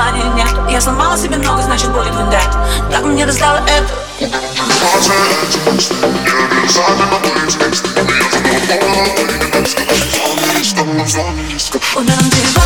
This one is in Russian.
желания нет. Я сломала себе много, значит будет вендет Так мне достало это. Умером тихо